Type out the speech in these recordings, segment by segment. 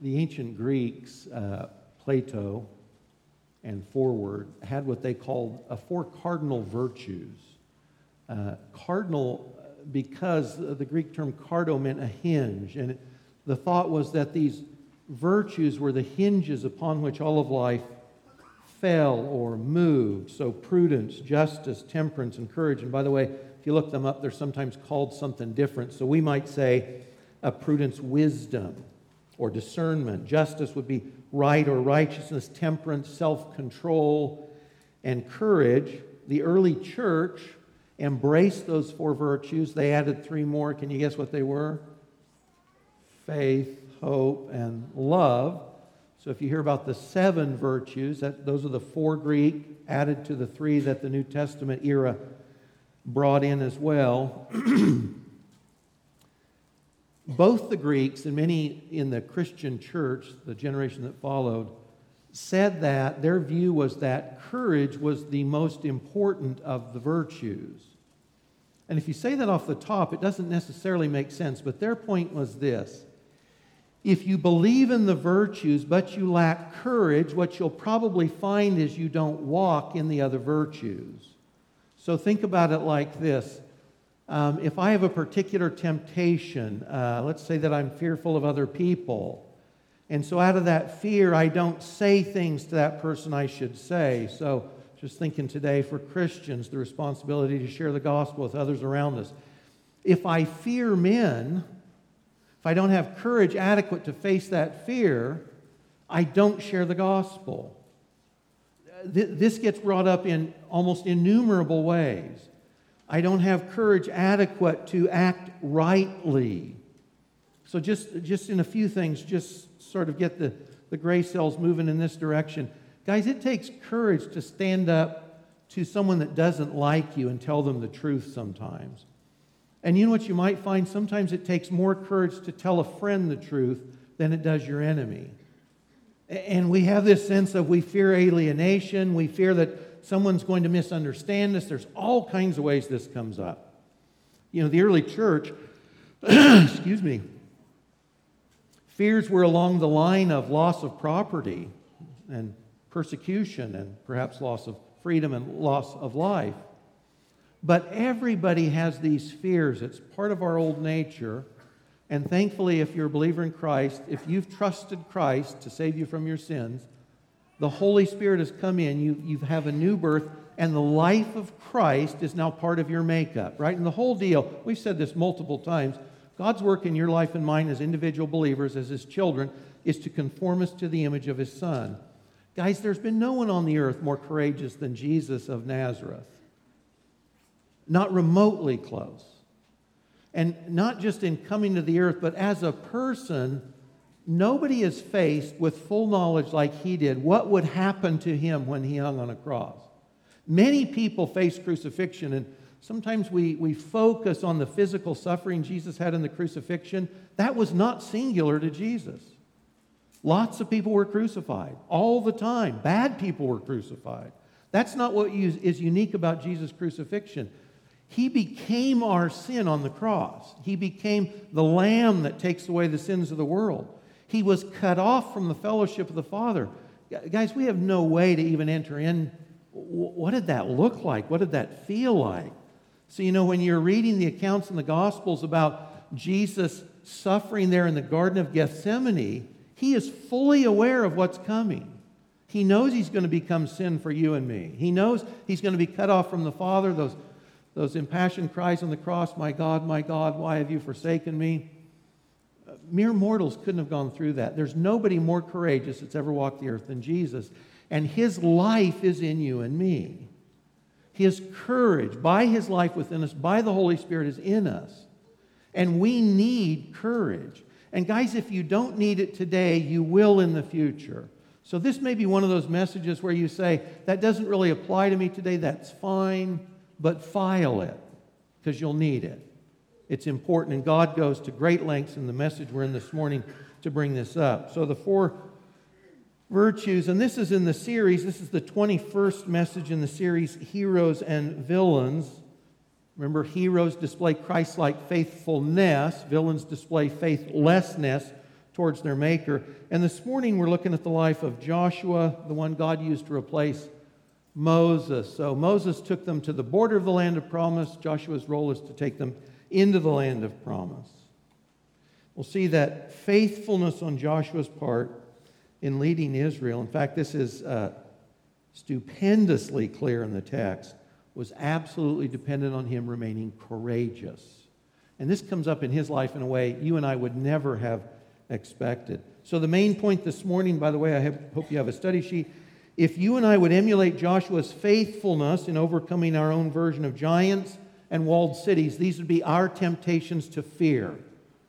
the ancient Greeks, uh, Plato and forward, had what they called uh, four cardinal virtues. Uh, cardinal because the Greek term cardo meant a hinge, and it, the thought was that these virtues were the hinges upon which all of life fell or moved. So, prudence, justice, temperance, and courage. And by the way, if you look them up, they're sometimes called something different. So, we might say a prudence, wisdom, or discernment. Justice would be right or righteousness, temperance, self control, and courage. The early church embraced those four virtues. They added three more. Can you guess what they were? Faith, hope, and love. So if you hear about the seven virtues, that, those are the four Greek added to the three that the New Testament era brought in as well. Both the Greeks and many in the Christian church, the generation that followed, said that their view was that courage was the most important of the virtues. And if you say that off the top, it doesn't necessarily make sense, but their point was this if you believe in the virtues but you lack courage, what you'll probably find is you don't walk in the other virtues. So think about it like this. Um, if I have a particular temptation, uh, let's say that I'm fearful of other people, and so out of that fear, I don't say things to that person I should say. So just thinking today for Christians, the responsibility to share the gospel with others around us. If I fear men, if I don't have courage adequate to face that fear, I don't share the gospel. This gets brought up in almost innumerable ways. I don't have courage adequate to act rightly. So, just, just in a few things, just sort of get the, the gray cells moving in this direction. Guys, it takes courage to stand up to someone that doesn't like you and tell them the truth sometimes. And you know what you might find? Sometimes it takes more courage to tell a friend the truth than it does your enemy. And we have this sense of we fear alienation, we fear that someone's going to misunderstand us. There's all kinds of ways this comes up. You know, the early church, excuse me, fears were along the line of loss of property and persecution and perhaps loss of freedom and loss of life. But everybody has these fears. It's part of our old nature. And thankfully, if you're a believer in Christ, if you've trusted Christ to save you from your sins, the Holy Spirit has come in, you, you have a new birth, and the life of Christ is now part of your makeup, right? And the whole deal, we've said this multiple times God's work in your life and mine as individual believers, as His children, is to conform us to the image of His Son. Guys, there's been no one on the earth more courageous than Jesus of Nazareth not remotely close. And not just in coming to the earth, but as a person, nobody is faced with full knowledge like he did what would happen to him when he hung on a cross. Many people face crucifixion, and sometimes we, we focus on the physical suffering Jesus had in the crucifixion. That was not singular to Jesus. Lots of people were crucified all the time. Bad people were crucified. That's not what is unique about Jesus' crucifixion. He became our sin on the cross. He became the lamb that takes away the sins of the world. He was cut off from the fellowship of the Father. Guys, we have no way to even enter in. What did that look like? What did that feel like? So, you know, when you're reading the accounts in the Gospels about Jesus suffering there in the Garden of Gethsemane, he is fully aware of what's coming. He knows he's going to become sin for you and me. He knows he's going to be cut off from the Father. Those those impassioned cries on the cross, My God, my God, why have you forsaken me? Mere mortals couldn't have gone through that. There's nobody more courageous that's ever walked the earth than Jesus. And his life is in you and me. His courage, by his life within us, by the Holy Spirit, is in us. And we need courage. And guys, if you don't need it today, you will in the future. So this may be one of those messages where you say, that doesn't really apply to me today. That's fine but file it because you'll need it. It's important, and God goes to great lengths in the message we're in this morning to bring this up. So, the four virtues, and this is in the series, this is the 21st message in the series, Heroes and Villains. Remember, heroes display Christ like faithfulness, villains display faithlessness. towards their Maker. And this morning we're looking at the life of Joshua, the one God used to replace Moses. So Moses took them to the border of the land of promise. Joshua's role is to take them into the land of promise. We'll see that faithfulness on Joshua's part in leading Israel, in fact, this is uh, stupendously clear in the text, was absolutely dependent on him remaining courageous. And this comes up in his life in a way you and I would never have expected. So, the main point this morning, by the way, I have, hope you have a study sheet. If you and I would emulate Joshua's faithfulness in overcoming our own version of giants and walled cities, these would be our temptations to fear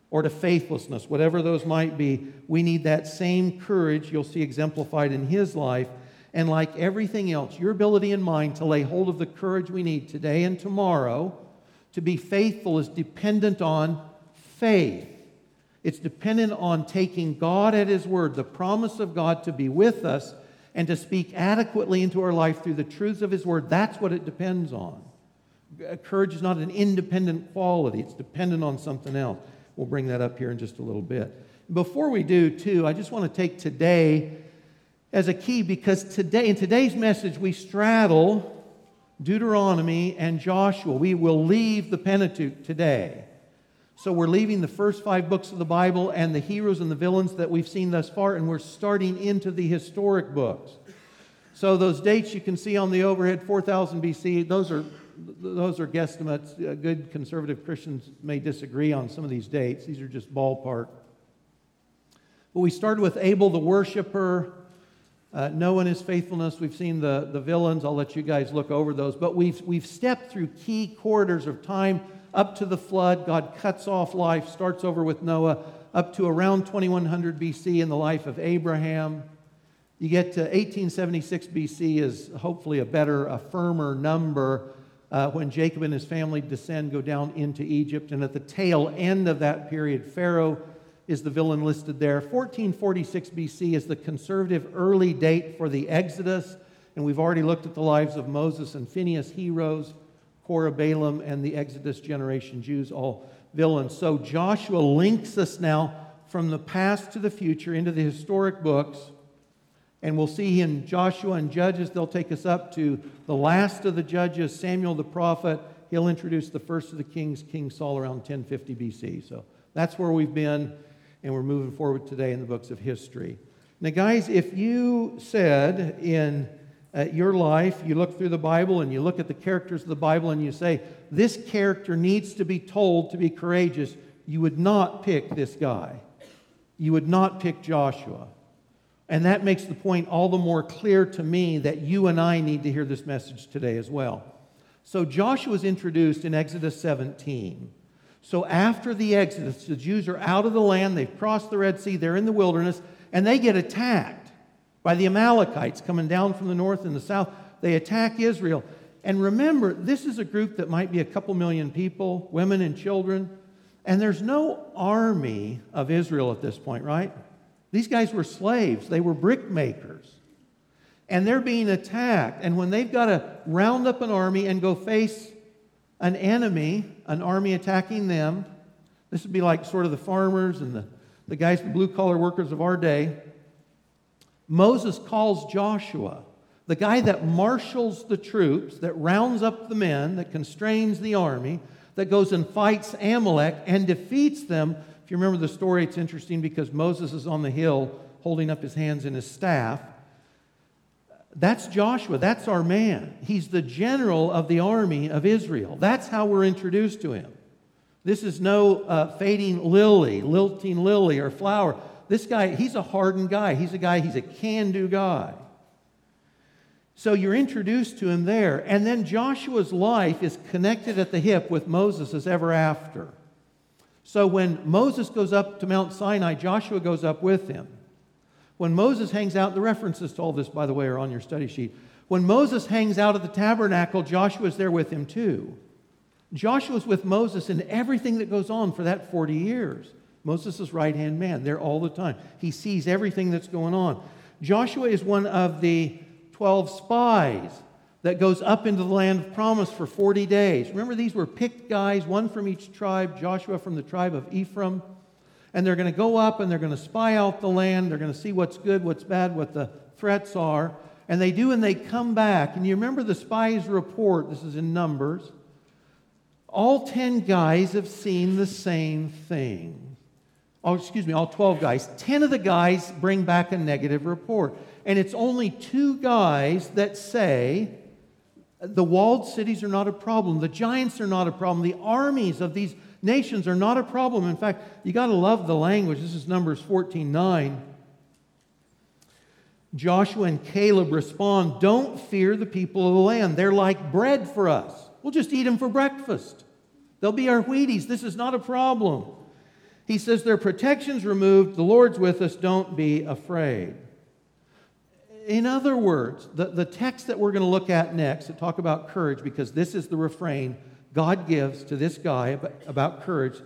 or to faithlessness, whatever those might be. We need that same courage you'll see exemplified in his life. And like everything else, your ability and mine to lay hold of the courage we need today and tomorrow to be faithful is dependent on faith. It's dependent on taking God at His word, the promise of God to be with us and to speak adequately into our life through the truths of His word. That's what it depends on. Courage is not an independent quality, it's dependent on something else. We'll bring that up here in just a little bit. Before we do, too, I just want to take today as a key because today, in today's message, we straddle Deuteronomy and Joshua. We will leave the Pentateuch today. So we're leaving the first five books of the Bible and the heroes and the villains that we've seen thus far, and we're starting into the historic books. So those dates you can see on the overhead, 4000 BC, those are those are guesstimates. Uh, good conservative Christians may disagree on some of these dates. These are just ballpark. But we started with Abel the worshiper, uh, Noah and his faithfulness. We've seen the, the villains. I'll let you guys look over those. But we've, we've stepped through key corridors of time up to the flood. God cuts off life, starts over with Noah, up to around 2100 BC in the life of Abraham. You get to 1876 BC is hopefully a better, a firmer number uh, when Jacob and his family descend, go down into Egypt. And at the tail end of that period, Pharaoh is the villain listed there. 1446 BC is the conservative early date for the Exodus. And we've already looked at the lives of Moses and Phineas, heroes, Korah, Balaam, and the Exodus generation Jews, all villains. So Joshua links us now from the past to the future into the historic books and we'll see in Joshua and Judges, they'll take us up to the last of the judges, Samuel the prophet. He'll introduce the first of the kings, King Saul, around 1050 BC. So that's where we've been, and we're moving forward today in the books of history. Now, guys, if you said in uh, your life, you look through the Bible and you look at the characters of the Bible and you say, this character needs to be told to be courageous, you would not pick this guy. You would not pick Joshua. And that makes the point all the more clear to me that you and I need to hear this message today as well. So Joshua is introduced in Exodus 17. So after the Exodus, the Jews are out of the land, they've crossed the Red Sea, they're in the wilderness, and they get attacked by the Amalekites coming down from the north and the south. They attack Israel. And remember, this is a group that might be a couple million people, women and children, and there's no army of Israel at this point, right? These guys were slaves, they were brick makers. And they're being attacked. And when they've got to round up an army and go face an enemy, an army attacking them, this would be like sort of the farmers and the, the guys, the blue collar workers of our day. Moses calls Joshua, the guy that marshals the troops, that rounds up the men, that constrains the army, that goes and fights Amalek and defeats them you remember the story, it's interesting because Moses is on the hill holding up his hands and his staff. That's Joshua. That's our man. He's the general of the army of Israel. That's how we're introduced to him. This is no uh, fading lily, lilting lily, or flower. This guy, he's a hardened guy. He's a guy, he's a can do guy. So you're introduced to him there. And then Joshua's life is connected at the hip with Moses' ever after. So when Moses goes up to Mount Sinai, Joshua goes up with him. When Moses hangs out, the references to all this, by the way, are on your study sheet. When Moses hangs out at the tabernacle, Joshua's there with him too. Joshua's with Moses in everything that goes on for that 40 years. Moses' right hand man, there all the time. He sees everything that's going on. Joshua is one of the 12 spies that goes up into the land of promise for 40 days. Remember, these were picked guys, one from each tribe Joshua from the tribe of Ephraim. And they're going to go up and they're going to spy out the land. They're going to see what's good, what's bad, what the threats are. And they do, and they come back. And you remember the spies report, this is in Numbers. All 10 guys have seen the same thing. Oh, excuse me, all 12 guys. 10 of the guys bring back a negative report. And it's only two guys that say the walled cities are not a problem, the giants are not a problem, the armies of these nations are not a problem. In fact, you got to love the language. This is Numbers 14 9. Joshua and Caleb respond, Don't fear the people of the land. They're like bread for us. We'll just eat them for breakfast. They'll be our Wheaties. This is not a problem. He says, Their protection's removed. The Lord's with us. Don't be afraid. In other words, the, the text that we're going to look at next to talk about courage, because this is the refrain God gives to this guy about, courage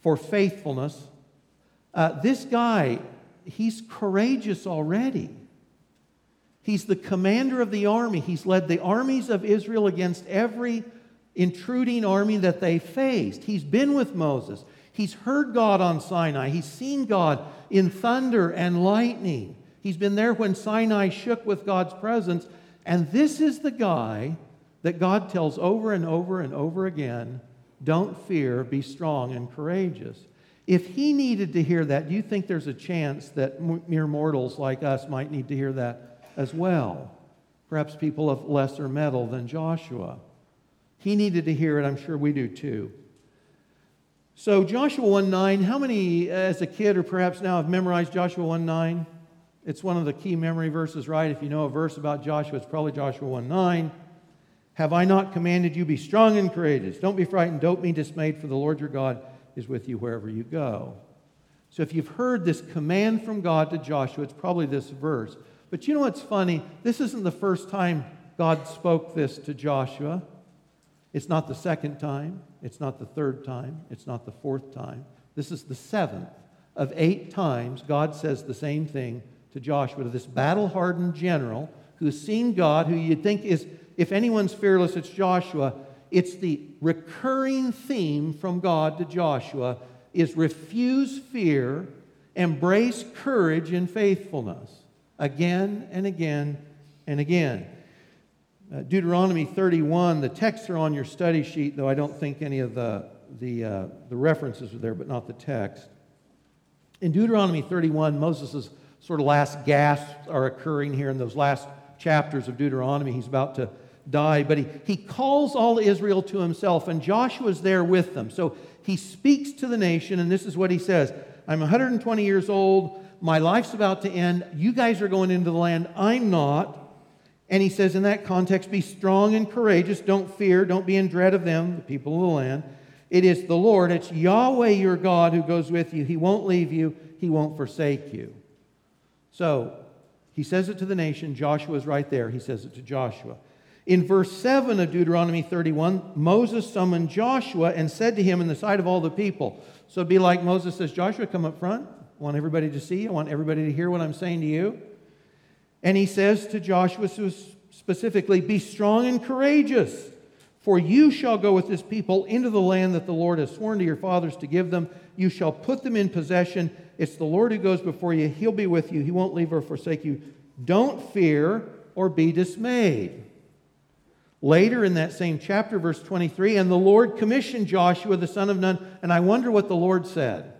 for faithfulness. Uh, this guy, he's courageous already. He's the commander of the army. He's led the armies of Israel against every intruding army that they faced. He's been with Moses. He's heard God on Sinai. He's seen God in thunder and lightning. He's been there when Sinai shook with God's presence. And this is the guy that God tells over and over and over again don't fear, be strong and courageous. If he needed to hear that, do you think there's a chance that mere mortals like us might need to hear that as well. Perhaps people of lesser mettle than Joshua. He needed to hear it. I'm sure we do too. So, Joshua 1 9, how many as a kid or perhaps now have memorized Joshua 1 9? It's one of the key memory verses, right? If you know a verse about Joshua, it's probably Joshua 1 9. Have I not commanded you, be strong and courageous? Don't be frightened, don't be dismayed, for the Lord your God is with you wherever you go. So, if you've heard this command from God to Joshua, it's probably this verse. But you know what's funny? This isn't the first time God spoke this to Joshua. It's not the second time. It's not the third time. It's not the fourth time. This is the seventh of eight times God says the same thing to Joshua, to this battle hardened general who's seen God, who you'd think is, if anyone's fearless, it's Joshua. It's the recurring theme from God to Joshua is refuse fear, embrace courage and faithfulness again and again and again. Uh, Deuteronomy 31, the texts are on your study sheet, though I don't think any of the, the, uh, the references are there, but not the text. In Deuteronomy 31, Moses' sort of last gasps are occurring here in those last chapters of Deuteronomy. He's about to die, but he, he calls all Israel to himself, and Joshua's there with them. So he speaks to the nation, and this is what he says I'm 120 years old my life's about to end. You guys are going into the land. I'm not. And he says, in that context, be strong and courageous. Don't fear. Don't be in dread of them, the people of the land. It is the Lord, it's Yahweh your God who goes with you. He won't leave you, He won't forsake you. So he says it to the nation. Joshua's right there. He says it to Joshua. In verse 7 of Deuteronomy 31, Moses summoned Joshua and said to him in the sight of all the people. So be like Moses says, Joshua, come up front. I want everybody to see. I want everybody to hear what I'm saying to you. And he says to Joshua specifically, Be strong and courageous, for you shall go with this people into the land that the Lord has sworn to your fathers to give them. You shall put them in possession. It's the Lord who goes before you. He'll be with you. He won't leave or forsake you. Don't fear or be dismayed. Later in that same chapter, verse 23, and the Lord commissioned Joshua the son of Nun, and I wonder what the Lord said.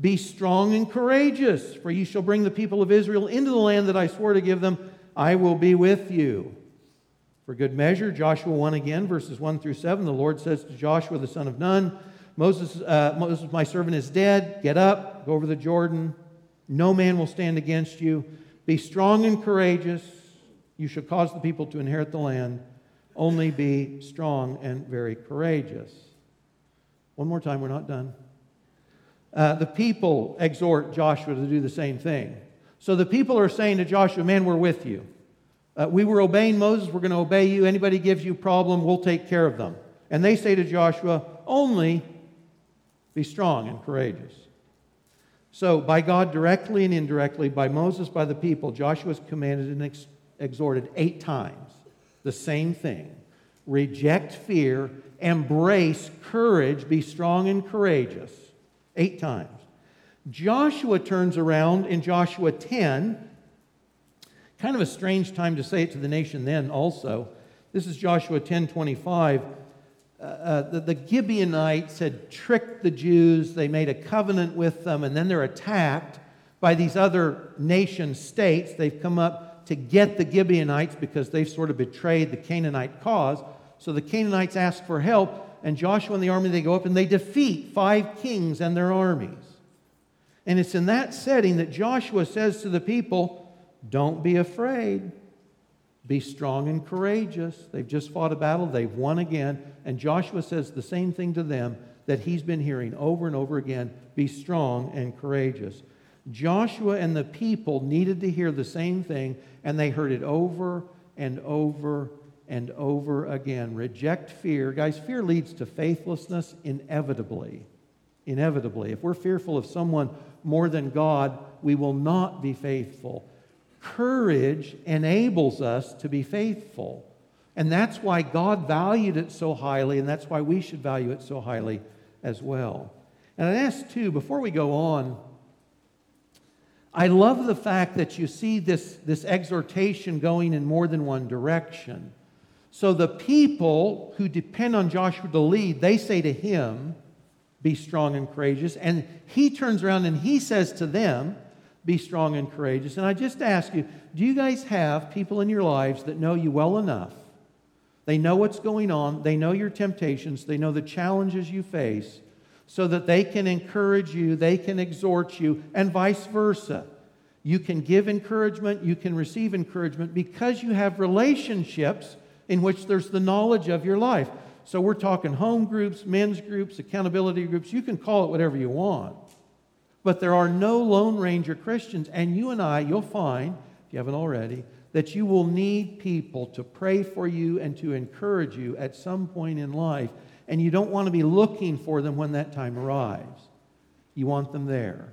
Be strong and courageous, for you shall bring the people of Israel into the land that I swore to give them. I will be with you. For good measure, Joshua 1 again, verses 1 through 7, the Lord says to Joshua the son of Nun, Moses, uh, Moses, my servant, is dead. Get up, go over the Jordan. No man will stand against you. Be strong and courageous. You shall cause the people to inherit the land. Only be strong and very courageous. One more time, we're not done. Uh, the people exhort Joshua to do the same thing. So the people are saying to Joshua, Man, we're with you. Uh, we were obeying Moses, we're going to obey you. Anybody gives you a problem, we'll take care of them. And they say to Joshua, Only be strong and courageous. So, by God directly and indirectly, by Moses, by the people, Joshua is commanded and ex- exhorted eight times the same thing reject fear, embrace courage, be strong and courageous. Eight times. Joshua turns around in Joshua 10. Kind of a strange time to say it to the nation then, also. This is Joshua 10 25. Uh, the, the Gibeonites had tricked the Jews. They made a covenant with them, and then they're attacked by these other nation states. They've come up to get the Gibeonites because they've sort of betrayed the Canaanite cause. So the Canaanites ask for help, and Joshua and the army, they go up and they defeat five kings and their armies. And it's in that setting that Joshua says to the people, Don't be afraid. Be strong and courageous. They've just fought a battle, they've won again. And Joshua says the same thing to them that he's been hearing over and over again be strong and courageous. Joshua and the people needed to hear the same thing, and they heard it over and over and over again. Reject fear. Guys, fear leads to faithlessness inevitably. Inevitably. If we're fearful of someone more than God, we will not be faithful. Courage enables us to be faithful. And that's why God valued it so highly, and that's why we should value it so highly as well. And I ask, too, before we go on, I love the fact that you see this, this exhortation going in more than one direction. So the people who depend on Joshua to lead, they say to him, Be strong and courageous. And he turns around and he says to them, Be strong and courageous. And I just ask you, do you guys have people in your lives that know you well enough? They know what's going on, they know your temptations, they know the challenges you face so that they can encourage you, they can exhort you, and vice versa. You can give encouragement, you can receive encouragement because you have relationships in which there's the knowledge of your life. So we're talking home groups, men's groups, accountability groups. You can call it whatever you want. But there are no Lone Ranger Christians. And you and I, you'll find, if you haven't already, that you will need people to pray for you and to encourage you at some point in life and you don't want to be looking for them when that time arrives. You want them there.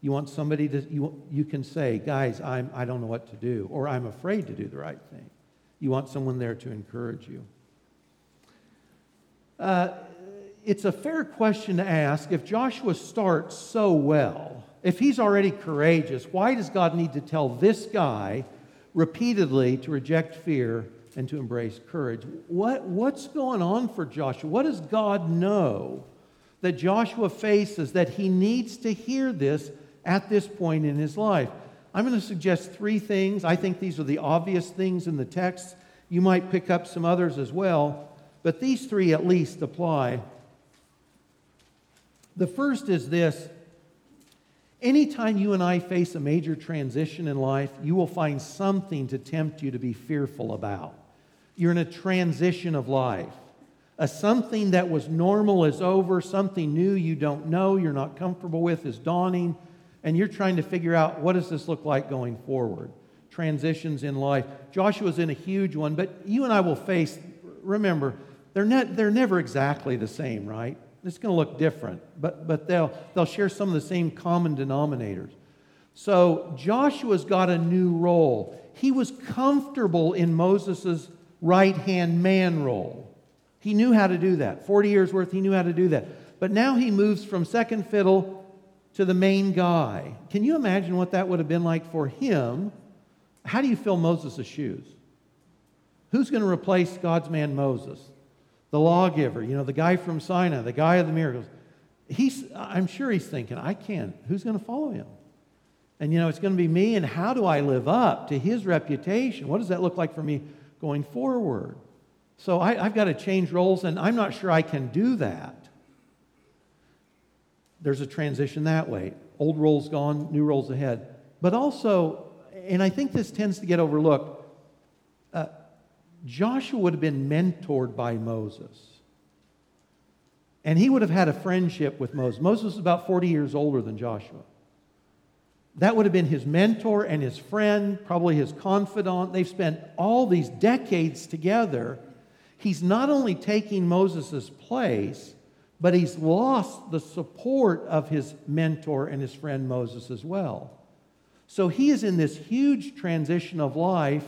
You want somebody to, you, you can say, guys, I'm, I don't know what to do, or I'm afraid to do the right thing. You want someone there to encourage you. Uh, it's a fair question to ask if Joshua starts so well, if he's already courageous, why does God need to tell this guy repeatedly to reject fear and to embrace courage. What, what's going on for Joshua? What does God know that Joshua faces that he needs to hear this at this point in his life? I'm going to suggest three things. I think these are the obvious things in the text. You might pick up some others as well, but these three at least apply. The first is this Anytime you and I face a major transition in life, you will find something to tempt you to be fearful about. You're in a transition of life. A something that was normal is over, something new you don't know, you're not comfortable with is dawning, and you're trying to figure out what does this look like going forward. Transitions in life. Joshua's in a huge one, but you and I will face, remember, they're, ne- they're never exactly the same, right? It's going to look different, but, but they'll, they'll share some of the same common denominators. So Joshua's got a new role. He was comfortable in Moses' right hand man role. He knew how to do that. 40 years worth, he knew how to do that. But now he moves from second fiddle to the main guy. Can you imagine what that would have been like for him? How do you fill Moses' shoes? Who's going to replace God's man Moses? The lawgiver, you know, the guy from Sinai, the guy of the miracles. He's, I'm sure he's thinking, I can't. Who's going to follow him? And, you know, it's going to be me, and how do I live up to his reputation? What does that look like for me going forward. So I, have got to change roles, and I'm not sure I can do that. There's a transition that way. Old roles gone, new roles ahead. But also, and I think this tends to get overlooked, Joshua would have been mentored by Moses. And he would have had a friendship with Moses. Moses was about 40 years older than Joshua. That would have been his mentor and his friend, probably his confidant. They've spent all these decades together. He's not only taking Moses' place, but he's lost the support of his mentor and his friend Moses as well. So he is in this huge transition of life,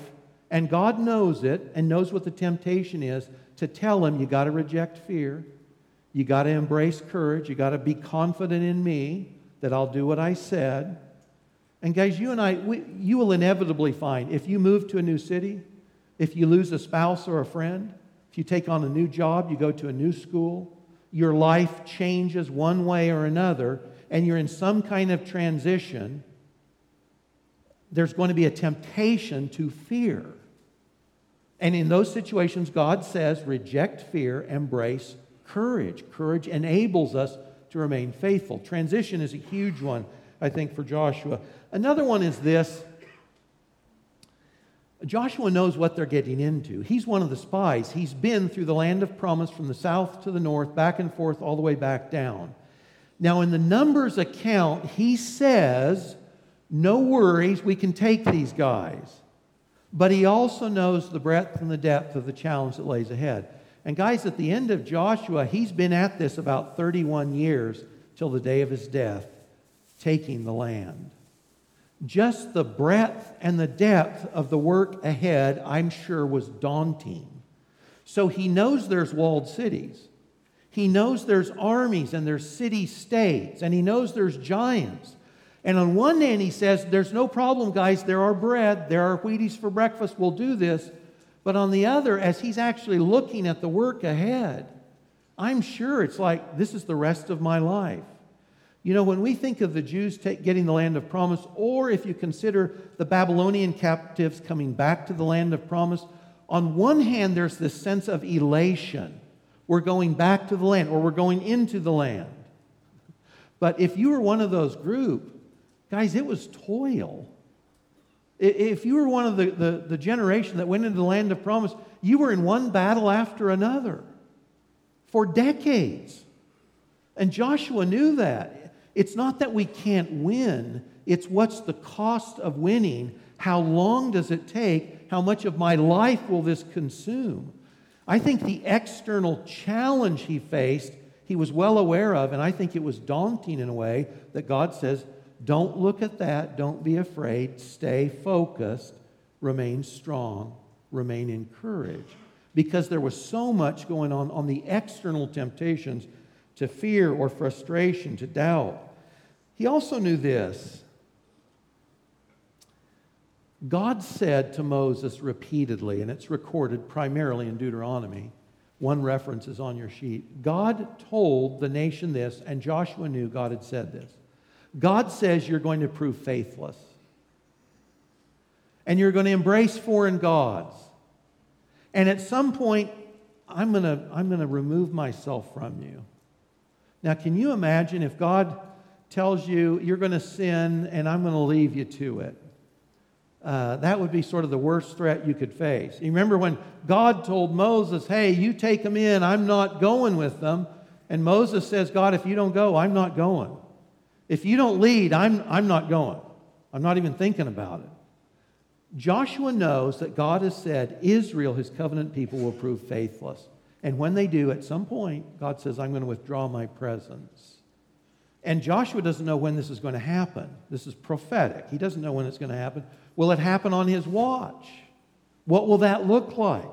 and God knows it and knows what the temptation is to tell him, you got to reject fear, you got to embrace courage, you got to be confident in me, that I'll do what I said. And guys, you and I, we, you will inevitably find if you move to a new city, if you lose a spouse or a friend, if you take on a new job, you go to a new school, your life changes one way or another, and you're in some kind of transition, there's going to be a temptation to fear. And in those situations, God says, reject fear, embrace courage. Courage enables us to remain faithful. Transition is a huge one, I think, for Joshua. Another one is this Joshua knows what they're getting into. He's one of the spies. He's been through the land of promise from the south to the north, back and forth, all the way back down. Now, in the Numbers account, he says, No worries, we can take these guys. But he also knows the breadth and the depth of the challenge that lays ahead. And, guys, at the end of Joshua, he's been at this about 31 years till the day of his death, taking the land. Just the breadth and the depth of the work ahead, I'm sure, was daunting. So he knows there's walled cities. He knows there's armies and there's city states, and he knows there's giants. And on one hand, he says, There's no problem, guys. There are bread, there are Wheaties for breakfast. We'll do this. But on the other, as he's actually looking at the work ahead, I'm sure it's like, This is the rest of my life. You know, when we think of the Jews take, getting the land of promise, or if you consider the Babylonian captives coming back to the land of promise, on one hand, there's this sense of elation. We're going back to the land, or we're going into the land. But if you were one of those group, Guys, it was toil. If you were one of the, the, the, generation that went into the land of promise, you were in one battle after another for decades. And Joshua knew that. It's not that we can't win, it's what's the cost of winning? How long does it take? How much of my life will this consume? I think the external challenge he faced, he was well aware of, and I think it was daunting in a way that God says, don't look at that. Don't be afraid. Stay focused. Remain strong. Remain encouraged. Because there was so much going on on the external temptations to fear or frustration, to doubt. He also knew this. God said to Moses repeatedly, and it's recorded primarily in Deuteronomy. One reference is on your sheet. God told the nation this, and Joshua knew God had said this. God says you're going to prove faithless. And you're going to embrace foreign gods. And at some point, I'm going to, I'm going to remove myself from you. Now, can you imagine if God tells you you're going to sin and I'm going to leave you to it? Uh, that would be sort of the worst threat you could face. You remember when God told Moses, Hey, you take them in, I'm not going with them. And Moses says, God, if you don't go, I'm not going. If you don't lead, I'm, I'm not going. I'm not even thinking about it. Joshua knows that God has said Israel, his covenant people, will prove faithless. And when they do, at some point, God says, I'm going to withdraw my presence. And Joshua doesn't know when this is going to happen. This is prophetic. He doesn't know when it's going to happen. Will it happen on his watch? What will that look like?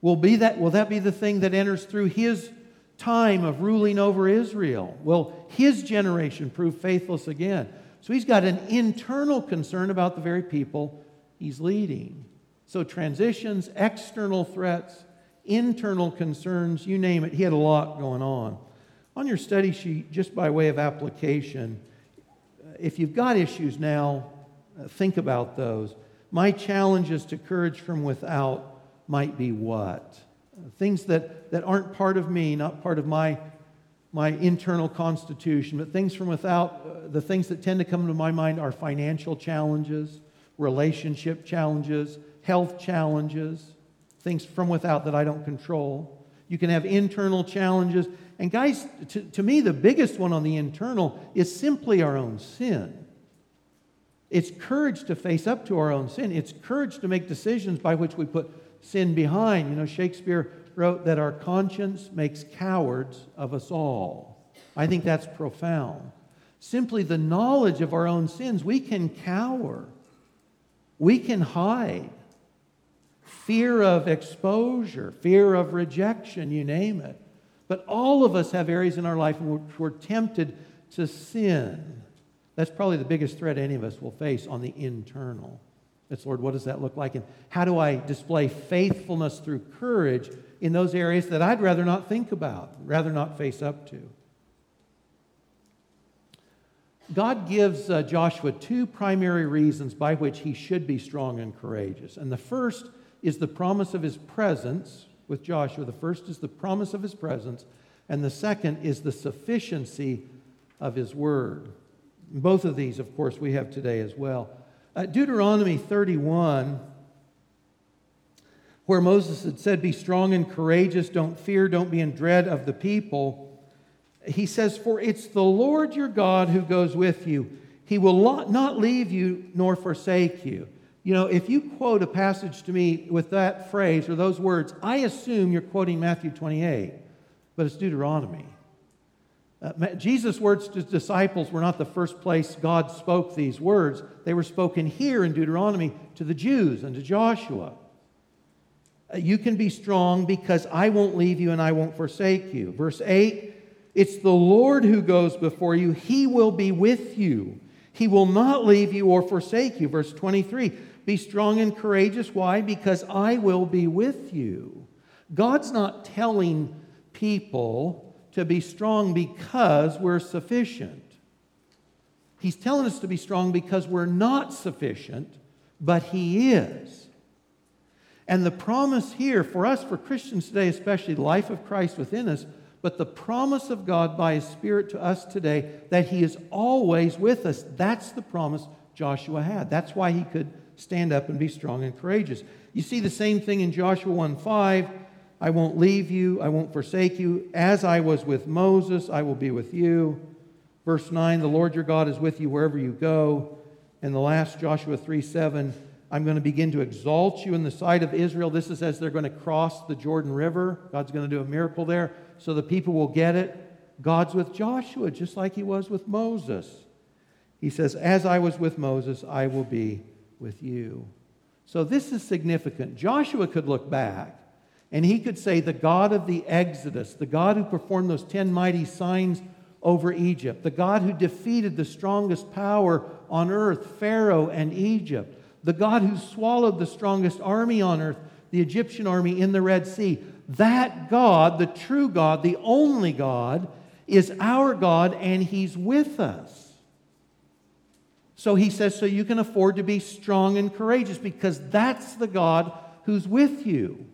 Will, be that, will that be the thing that enters through his time of ruling over Israel. Will his generation prove faithless again? So he's got an internal concern about the very people he's leading. So transitions, external threats, internal concerns, you name it, he had a lot going on. On your study sheet, just by way of application, if you've got issues now, uh, think about those. My challenges to courage from without might be what? Things that, that aren't part of me, not part of my, my internal constitution, but things from without. Uh, the things that tend to come to my mind are financial challenges, relationship challenges, health challenges, things from without that I don't control. You can have internal challenges. And, guys, to, to me, the biggest one on the internal is simply our own sin. It's courage to face up to our own sin. It's courage to make decisions by which we put sin behind. You know, Shakespeare wrote that our conscience makes cowards of us all. I think that's profound. Simply the knowledge of our own sins, we can cower, we can hide. Fear of exposure, fear of rejection, you name it. But all of us have areas in our life in which we're tempted to sin. That's probably the biggest threat any of us will face on the internal. It's, Lord, what does that look like? And how do I display faithfulness through courage in those areas that I'd rather not think about, rather not face up to? God gives uh, Joshua two primary reasons by which he should be strong and courageous. And the first is the promise of his presence with Joshua. The first is the promise of his presence, and the second is the sufficiency of his word. Both of these, of course, we have today as well. Uh, Deuteronomy 31, where Moses had said, Be strong and courageous, don't fear, don't be in dread of the people he says, For it's the Lord your God who goes with you. He will not leave you nor forsake you. You know, if you quote a passage to me with that phrase or those words, I assume you're quoting Matthew 28, but it's Deuteronomy. Uh, Jesus' words to disciples were not the first place God spoke these words. They were spoken here in Deuteronomy to the Jews and to Joshua. Uh, you can be strong because I won't leave you and I won't forsake you. Verse 8 it's the Lord who goes before you. He will be with you. He will not leave you or forsake you. Verse 23 Be strong and courageous. Why? Because I will be with you. God's not telling people to be strong because we're sufficient. He's telling us to be strong because we're not sufficient, but He is. And the promise here for us, for Christians today, especially life of Christ within us, but the promise of God by His Spirit to us today that He is always with us. That's the promise Joshua had. That's why he could stand up and be strong and courageous. You see the same thing in Joshua 1 5. I won't leave you, I won't forsake you. As I was with Moses, I will be with you. Verse 9, the Lord your God is with you wherever you go. And the last, Joshua 3 7, I'm going to begin to exalt you in the sight of Israel. This is as they're going to cross the Jordan River. God's going to do a miracle there so the people will get it. God's with Joshua, just like he was with Moses. He says, As I was with Moses, I will be with you. So this is significant. Joshua could look back and he could say, The God of the Exodus, the God who performed those 10 mighty signs over Egypt, the God who defeated the strongest power on earth, Pharaoh and Egypt, the God who swallowed the strongest army on earth, the Egyptian army in the Red Sea, that God, the true God, the only God, is our God and He's with us. So he says, so you can afford to be strong and courageous because that's the God who's with you.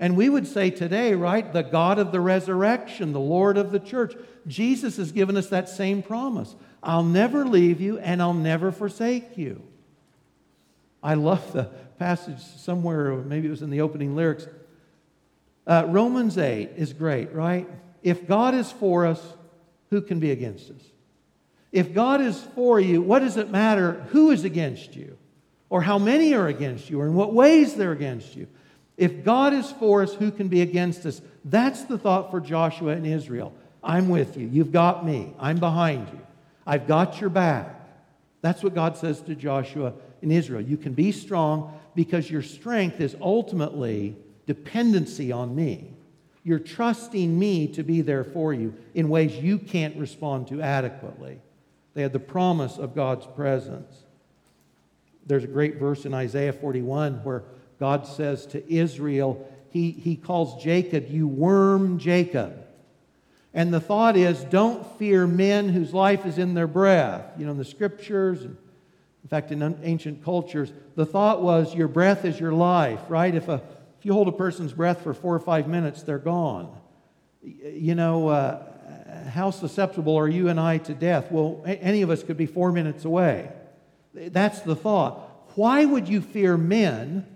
And we would say today, right, the God of the resurrection, the Lord of the church. Jesus has given us that same promise I'll never leave you and I'll never forsake you. I love the passage somewhere, maybe it was in the opening lyrics. Uh, Romans 8 is great, right? If God is for us, who can be against us? If God is for you, what does it matter who is against you? Or how many are against you? Or in what ways they're against you? If God is for us, who can be against us? That's the thought for Joshua and Israel. I'm with you. You've got me. I'm behind you. I've got your back. That's what God says to Joshua in Israel. You can be strong because your strength is ultimately dependency on me. You're trusting me to be there for you in ways you can't respond to adequately. They had the promise of God's presence. There's a great verse in Isaiah 41 where God says to Israel, He, he calls Jacob, You worm Jacob. And the thought is, don't fear men whose life is in their breath. You know, in the scriptures, and in fact, in ancient cultures, the thought was, Your breath is your life, right? If a if you hold a person's breath for four or five minutes, they're gone. You know, uh, how susceptible are you and I to death? Well, any of us could be four minutes away. That's the thought. Why would you fear men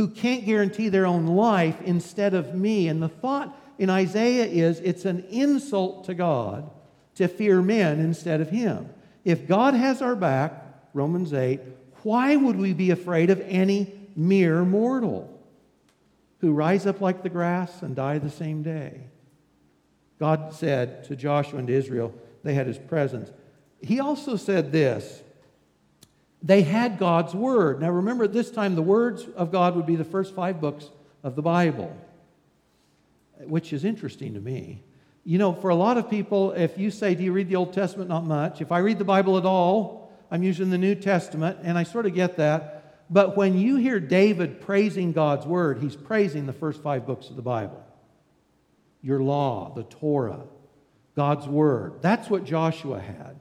who can't guarantee their own life instead of me? And the thought in Isaiah is it's an insult to God to fear men instead of him. If God has our back, Romans 8, why would we be afraid of any mere mortal? who rise up like the grass and die the same day. God said to Joshua and to Israel, they had his presence. He also said this they had God's word. Now remember, at this time, the words of God would be the first five books of the Bible, which is interesting to me You know, for a lot of people, if you say, Do you read the Old Testament? Not much. If I read the Bible at all, I'm using the New Testament, and I sort of get that. But when you hear David praising God's word, he's praising the first five books of the Bible your law, the Torah, God's word. That's what Joshua had.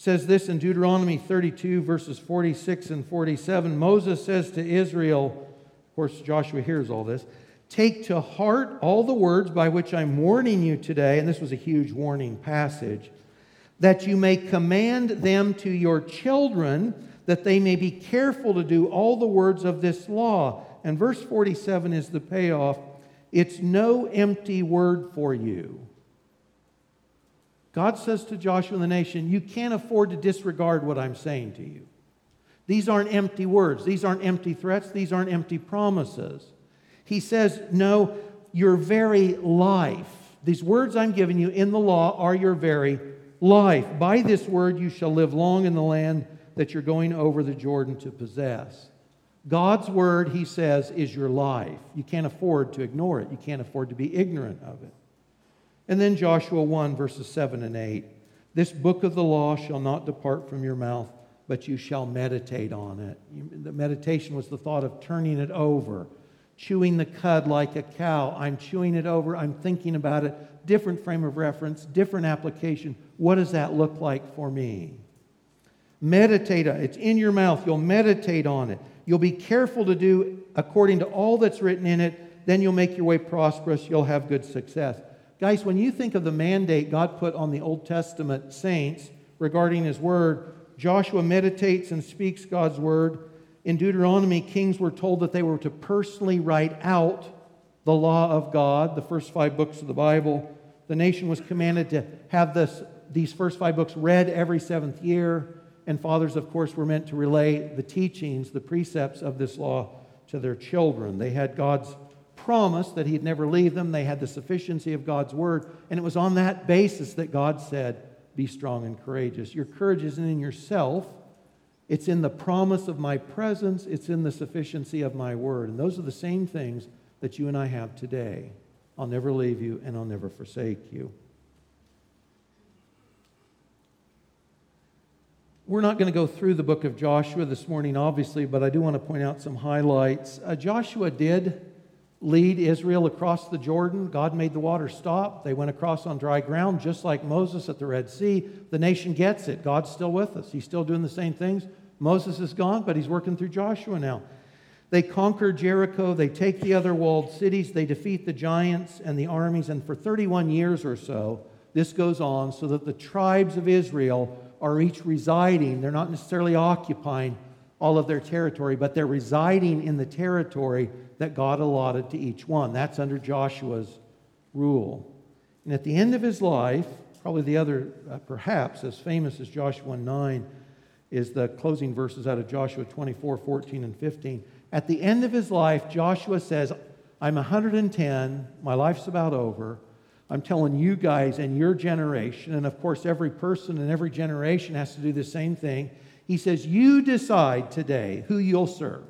Says this in Deuteronomy 32, verses 46 and 47. Moses says to Israel, of course, Joshua hears all this Take to heart all the words by which I'm warning you today, and this was a huge warning passage, that you may command them to your children, that they may be careful to do all the words of this law. And verse 47 is the payoff. It's no empty word for you. God says to Joshua and the nation, You can't afford to disregard what I'm saying to you. These aren't empty words. These aren't empty threats. These aren't empty promises. He says, No, your very life. These words I'm giving you in the law are your very life. By this word you shall live long in the land that you're going over the Jordan to possess. God's word, he says, is your life. You can't afford to ignore it, you can't afford to be ignorant of it. And then Joshua 1, verses 7 and 8. This book of the law shall not depart from your mouth, but you shall meditate on it. The meditation was the thought of turning it over, chewing the cud like a cow. I'm chewing it over, I'm thinking about it. Different frame of reference, different application. What does that look like for me? Meditate on it. It's in your mouth. You'll meditate on it. You'll be careful to do according to all that's written in it. Then you'll make your way prosperous. You'll have good success. Guys, when you think of the mandate God put on the Old Testament saints regarding His Word, Joshua meditates and speaks God's Word. In Deuteronomy, kings were told that they were to personally write out the law of God, the first five books of the Bible. The nation was commanded to have this, these first five books read every seventh year. And fathers, of course, were meant to relay the teachings, the precepts of this law to their children. They had God's promise that He'd never leave them, they had the sufficiency of God's word. And it was on that basis that God said, Be strong and courageous. Your courage isn't in yourself, it's in the promise of my presence, it's in the sufficiency of my word. And those are the same things that you and I have today. I'll never leave you and I'll never forsake you. We're not going to go through the book of Joshua this morning, obviously, but I do want to point out some highlights. Uh, Joshua did lead Israel across the Jordan. God made the water stop. They went across on dry ground, just like Moses at the Red Sea. The nation gets it. God's still with us. He's still doing the same things. Moses is gone, but he's working through Joshua now. They conquer Jericho, they take the other walled cities, they defeat the giants and the armies, and for 31 years or so, this goes on so that the tribes of Israel are each residing. They're not necessarily occupying all of their territory, but they're residing in the territory that God allotted to each one. That's under Joshua's rule. And at the end of his life, probably the other, uh, perhaps as famous as Joshua 9, is the closing verses out of Joshua 24, 14, and 15. At the end of his life, Joshua says, I'm 110, my life's about over. I'm telling you guys and your generation, and of course, every person and every generation has to do the same thing. He says, You decide today who you'll serve.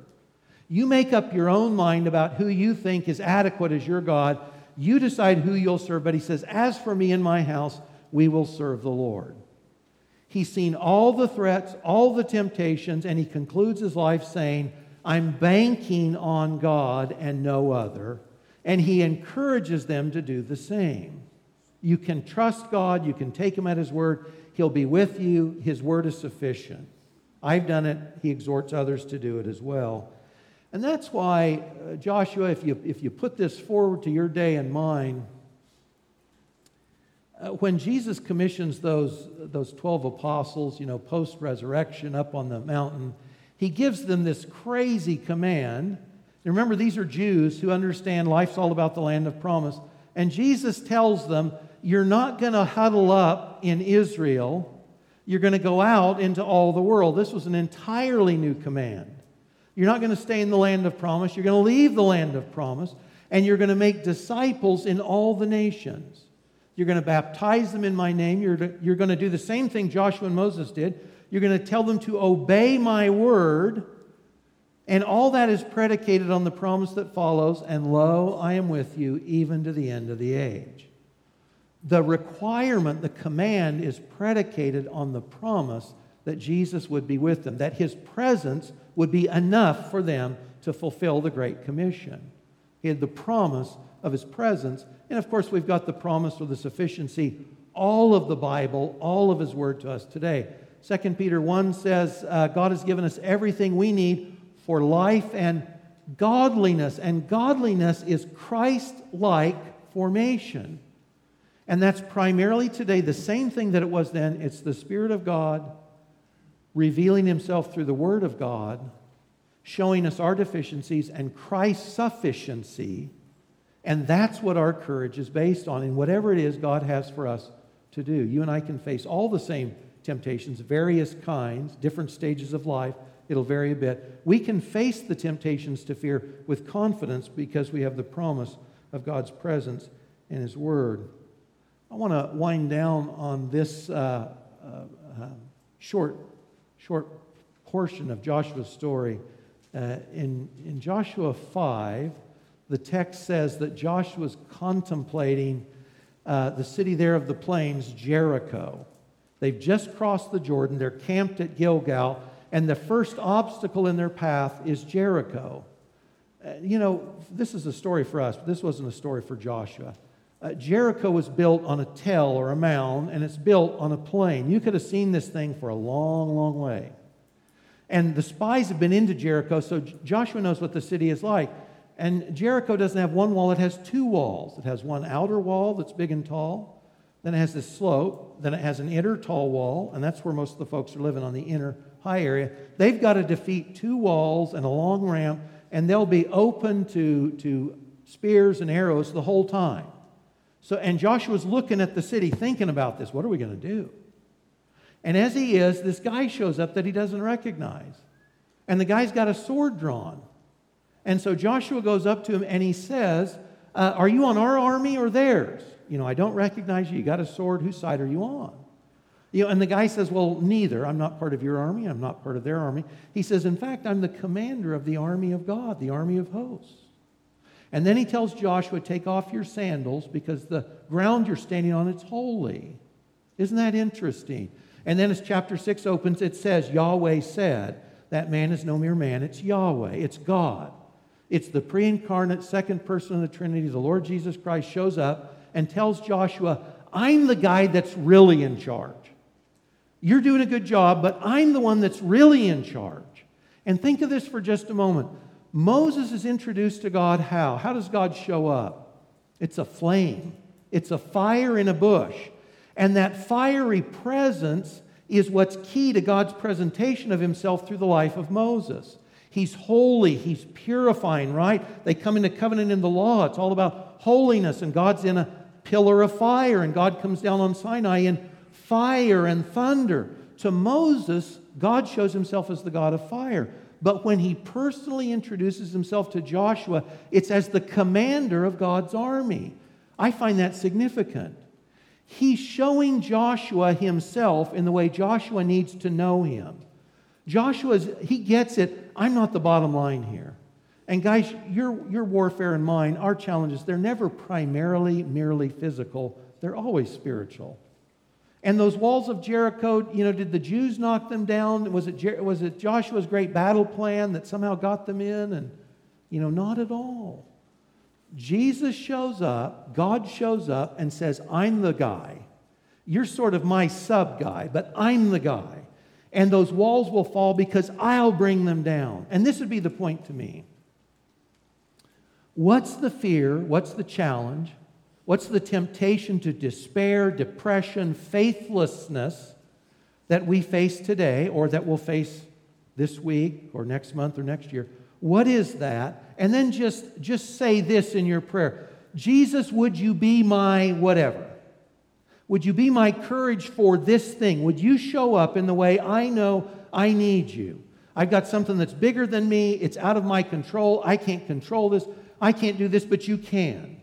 You make up your own mind about who you think is adequate as your God. You decide who you'll serve. But he says, As for me and my house, we will serve the Lord. He's seen all the threats, all the temptations, and he concludes his life saying, I'm banking on God and no other. And he encourages them to do the same. You can trust God, you can take him at his word, he'll be with you, his word is sufficient. I've done it, he exhorts others to do it as well. And that's why, uh, Joshua, if you, if you put this forward to your day and mine, uh, when Jesus commissions those, those 12 apostles, you know, post resurrection up on the mountain, he gives them this crazy command. And remember, these are Jews who understand life's all about the land of promise. And Jesus tells them, You're not going to huddle up in Israel, you're going to go out into all the world. This was an entirely new command. You're not going to stay in the land of promise. You're going to leave the land of promise, and you're going to make disciples in all the nations. You're going to baptize them in my name. You're, to, you're going to do the same thing Joshua and Moses did. You're going to tell them to obey my word. And all that is predicated on the promise that follows, and lo, I am with you even to the end of the age. the requirement, the command is predicated on the promise that Jesus would be with them, that his presence would be enough for them to fulfill the Great Commission. He had the promise of his presence. And of course, we've got the promise of the sufficiency, all of the Bible, all of his word to us today. 2 Peter 1 says, uh, God has given us everything we need for life and godliness. And godliness is Christ like formation. And that's primarily today the same thing that it was then. It's the Spirit of God revealing Himself through the Word of God, showing us our deficiencies and Christ's sufficiency. And that's what our courage is based on. And whatever it is God has for us to do, you and I can face all the same temptations, various kinds, different stages of life. It'll vary a bit. We can face the temptations to fear with confidence because we have the promise of God's presence and His Word. I want to wind down on this uh, uh, uh, short, short portion of Joshua's story. Uh, in, in Joshua 5, the text says that Joshua was contemplating uh, the city there of the plains, Jericho. They've just crossed the Jordan, they're camped at Gilgal, and the first obstacle in their path is Jericho. Uh, you know, this is a story for us, but this wasn't a story for Joshua. Uh, Jericho was built on a tell or a mound, and it's built on a plain. You could have seen this thing for a long, long way. And the spies have been into Jericho, so Joshua knows what the city is like. And Jericho doesn't have one wall, it has two walls. It has one outer wall that's big and tall, then it has this slope, then it has an inner tall wall, and that's where most of the folks are living on the inner high area. They've got to defeat two walls and a long ramp, and they'll be open to, to spears and arrows the whole time. So, and Joshua's looking at the city thinking about this. What are we going to do? And as he is, this guy shows up that he doesn't recognize. And the guy's got a sword drawn. And so Joshua goes up to him and he says, uh, Are you on our army or theirs? You know, I don't recognize you. You got a sword. Whose side are you on? You know, and the guy says, Well, neither. I'm not part of your army. I'm not part of their army. He says, In fact, I'm the commander of the army of God, the army of hosts. And then he tells Joshua, Take off your sandals because the ground you're standing on, it's holy. Isn't that interesting? And then as chapter 6 opens, it says, Yahweh said, That man is no mere man, it's Yahweh, it's God. It's the pre incarnate second person of the Trinity, the Lord Jesus Christ, shows up and tells Joshua, I'm the guy that's really in charge. You're doing a good job, but I'm the one that's really in charge. And think of this for just a moment. Moses is introduced to God how? How does God show up? It's a flame, it's a fire in a bush. And that fiery presence is what's key to God's presentation of himself through the life of Moses. He's holy, he's purifying, right? They come into covenant in the law. It's all about holiness, and God's in a pillar of fire, and God comes down on Sinai in fire and thunder. To Moses, God shows himself as the God of fire. But when he personally introduces himself to Joshua, it's as the commander of God's army. I find that significant. He's showing Joshua himself in the way Joshua needs to know him. Joshua's, he gets it. I'm not the bottom line here. And guys, your, your warfare and mine, our challenges, they're never primarily merely physical, they're always spiritual. And those walls of Jericho, you know, did the Jews knock them down? Was it, was it Joshua's great battle plan that somehow got them in? And, you know, not at all. Jesus shows up, God shows up and says, I'm the guy. You're sort of my sub guy, but I'm the guy. And those walls will fall because I'll bring them down. And this would be the point to me. What's the fear? What's the challenge? What's the temptation to despair, depression, faithlessness that we face today or that we'll face this week or next month or next year? What is that? And then just, just say this in your prayer Jesus, would you be my whatever? Would you be my courage for this thing? Would you show up in the way I know I need you? I've got something that's bigger than me. It's out of my control. I can't control this. I can't do this, but you can.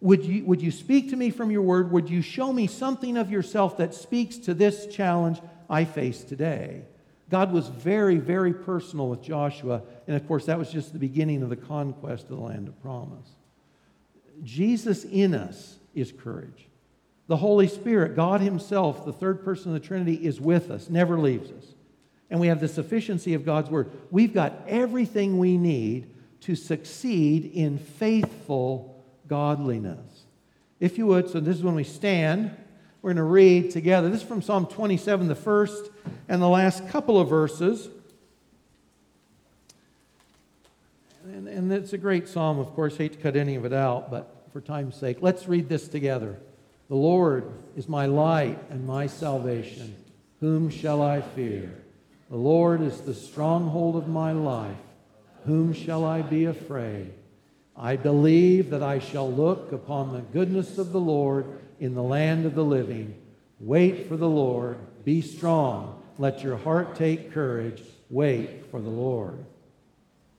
Would you, would you speak to me from your word? Would you show me something of yourself that speaks to this challenge I face today? God was very, very personal with Joshua. And of course, that was just the beginning of the conquest of the land of promise. Jesus in us is courage. The Holy Spirit, God Himself, the third person of the Trinity, is with us, never leaves us. And we have the sufficiency of God's Word. We've got everything we need to succeed in faithful godliness. If you would, so this is when we stand. We're going to read together. This is from Psalm 27, the first and the last couple of verses. And, and it's a great psalm, of course. Hate to cut any of it out, but for time's sake, let's read this together. The Lord is my light and my salvation. Whom shall I fear? The Lord is the stronghold of my life. Whom shall I be afraid? I believe that I shall look upon the goodness of the Lord in the land of the living. Wait for the Lord. Be strong. Let your heart take courage. Wait for the Lord.